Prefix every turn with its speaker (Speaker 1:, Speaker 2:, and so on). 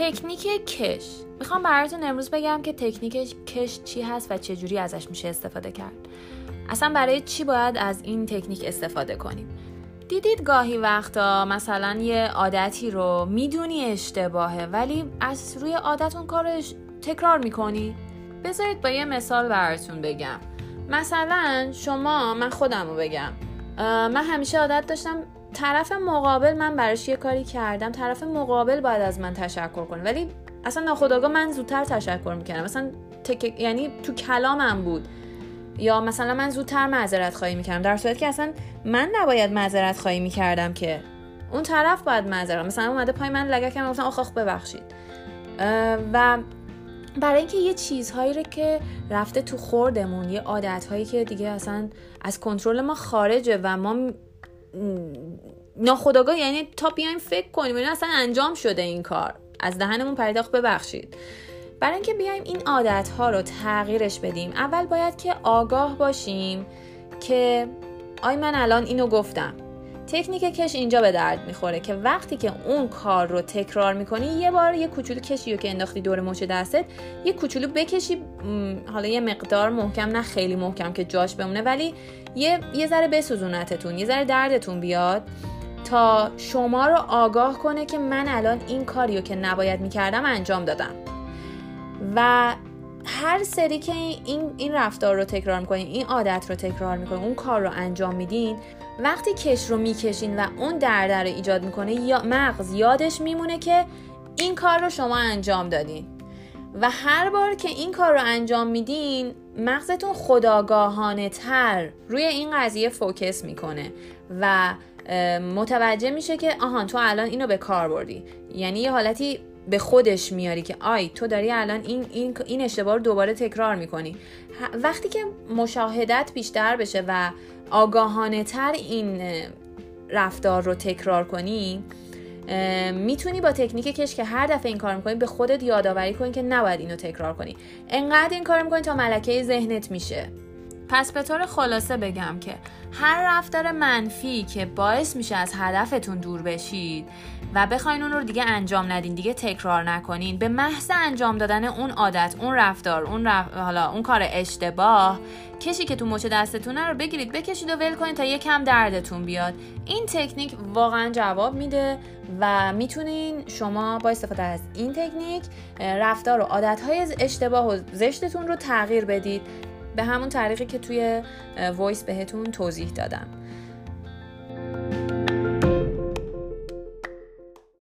Speaker 1: تکنیک کش. می‌خوام براتون امروز بگم که تکنیک کش چی هست و چجوری ازش میشه استفاده کرد. اصلا برای چی باید از این تکنیک استفاده کنیم؟ دیدید گاهی وقتا مثلا یه عادتی رو می‌دونی اشتباهه ولی از روی عادت اون کارش تکرار می‌کنی؟ بذارید با یه مثال براتون بگم. مثلا شما من خودم رو بگم من همیشه عادت داشتم طرف مقابل من براش یه کاری کردم. طرف مقابل باید از من تشکر کنه. ولی اصلا ناخداگاه من زودتر تشکر می‌کردم. مثلا تک... یعنی تو کلامم بود. یا مثلا من زودتر معذرت خواهی می‌کردم. در صورتی که اصلا من نباید معذرت خواهی می‌کردم که اون طرف باید معذرت مثلا اومده پای من لگکم گفتم آخ آخ ببخشید. و برای اینکه یه چیزهایی رو که رفته تو خوردمون یه عادتهایی که دیگه اصلا از کنترل ما خارجه و ما ناخداگاه یعنی تا بیایم فکر کنیم این اصلا انجام شده این کار. از دهنمون پریداخت ببخشید. برای اینکه بیایم این عادت ها رو تغییرش بدیم اول باید که آگاه باشیم که آی من الان اینو گفتم. تکنیک کش اینجا به درد می‌خوره که وقتی که اون کار رو تکرار می‌کنی یه بار یه کوچولو کشی رو که انداختی دور مچ دستت یه کوچولو بکشی حالا یه مقدار محکم نه خیلی محکم که جاش بمونه ولی یه یه ذره بسوزونتتون یه ذره دردتون بیاد تا شما رو آگاه کنه که من الان این کاری رو که نباید می‌کردم انجام دادم. و هر سری که این, این رفتار رو تکرار می‌کنین این عادت رو تکرار می‌کنین اون کار رو انجام میدین وقتی کش رو می‌کشین و اون درد رو ایجاد می‌کنه یا مغز یادش میمونه که این کار رو شما انجام دادین. و هر بار که این کار رو انجام میدین مغزتون خداگاهانه تر روی این قضیه فوکس می‌کنه و متوجه میشه که آهان تو الان اینو به کار بردی. یعنی یه حالتی به خودش میاری که آی تو داری الان این, این, این اشتباه رو دوباره تکرار می‌کنی. وقتی که مشاهدت بیشتر بشه و آگاهانه تر این رفتار رو تکرار کنی می‌تونی با تکنیک کش که هر دفعه این کار می‌کنی به خودت یادآوری کنی که نباید اینو تکرار کنی. انقدر این کار می‌کنی تا ملکه ذهنت میشه. پس به طور خلاصه بگم که هر رفتار منفی که باعث میشه از هدفتون دور بشید و بخواین اون رو دیگه انجام ندین دیگه تکرار نکنین به محض انجام دادن اون عادت اون رفتار اون حالا اون کار اشتباه کشی که تو مچ دستتونه رو بگیرید بکشید و ول کنید تا یکم دردتون بیاد. این تکنیک واقعا جواب میده و می‌تونین شما با استفاده از این تکنیک رفتار و عادتهای اشتباه و زشتتون رو تغییر بدید. به همون طریقی که توی وایس بهتون توضیح دادم.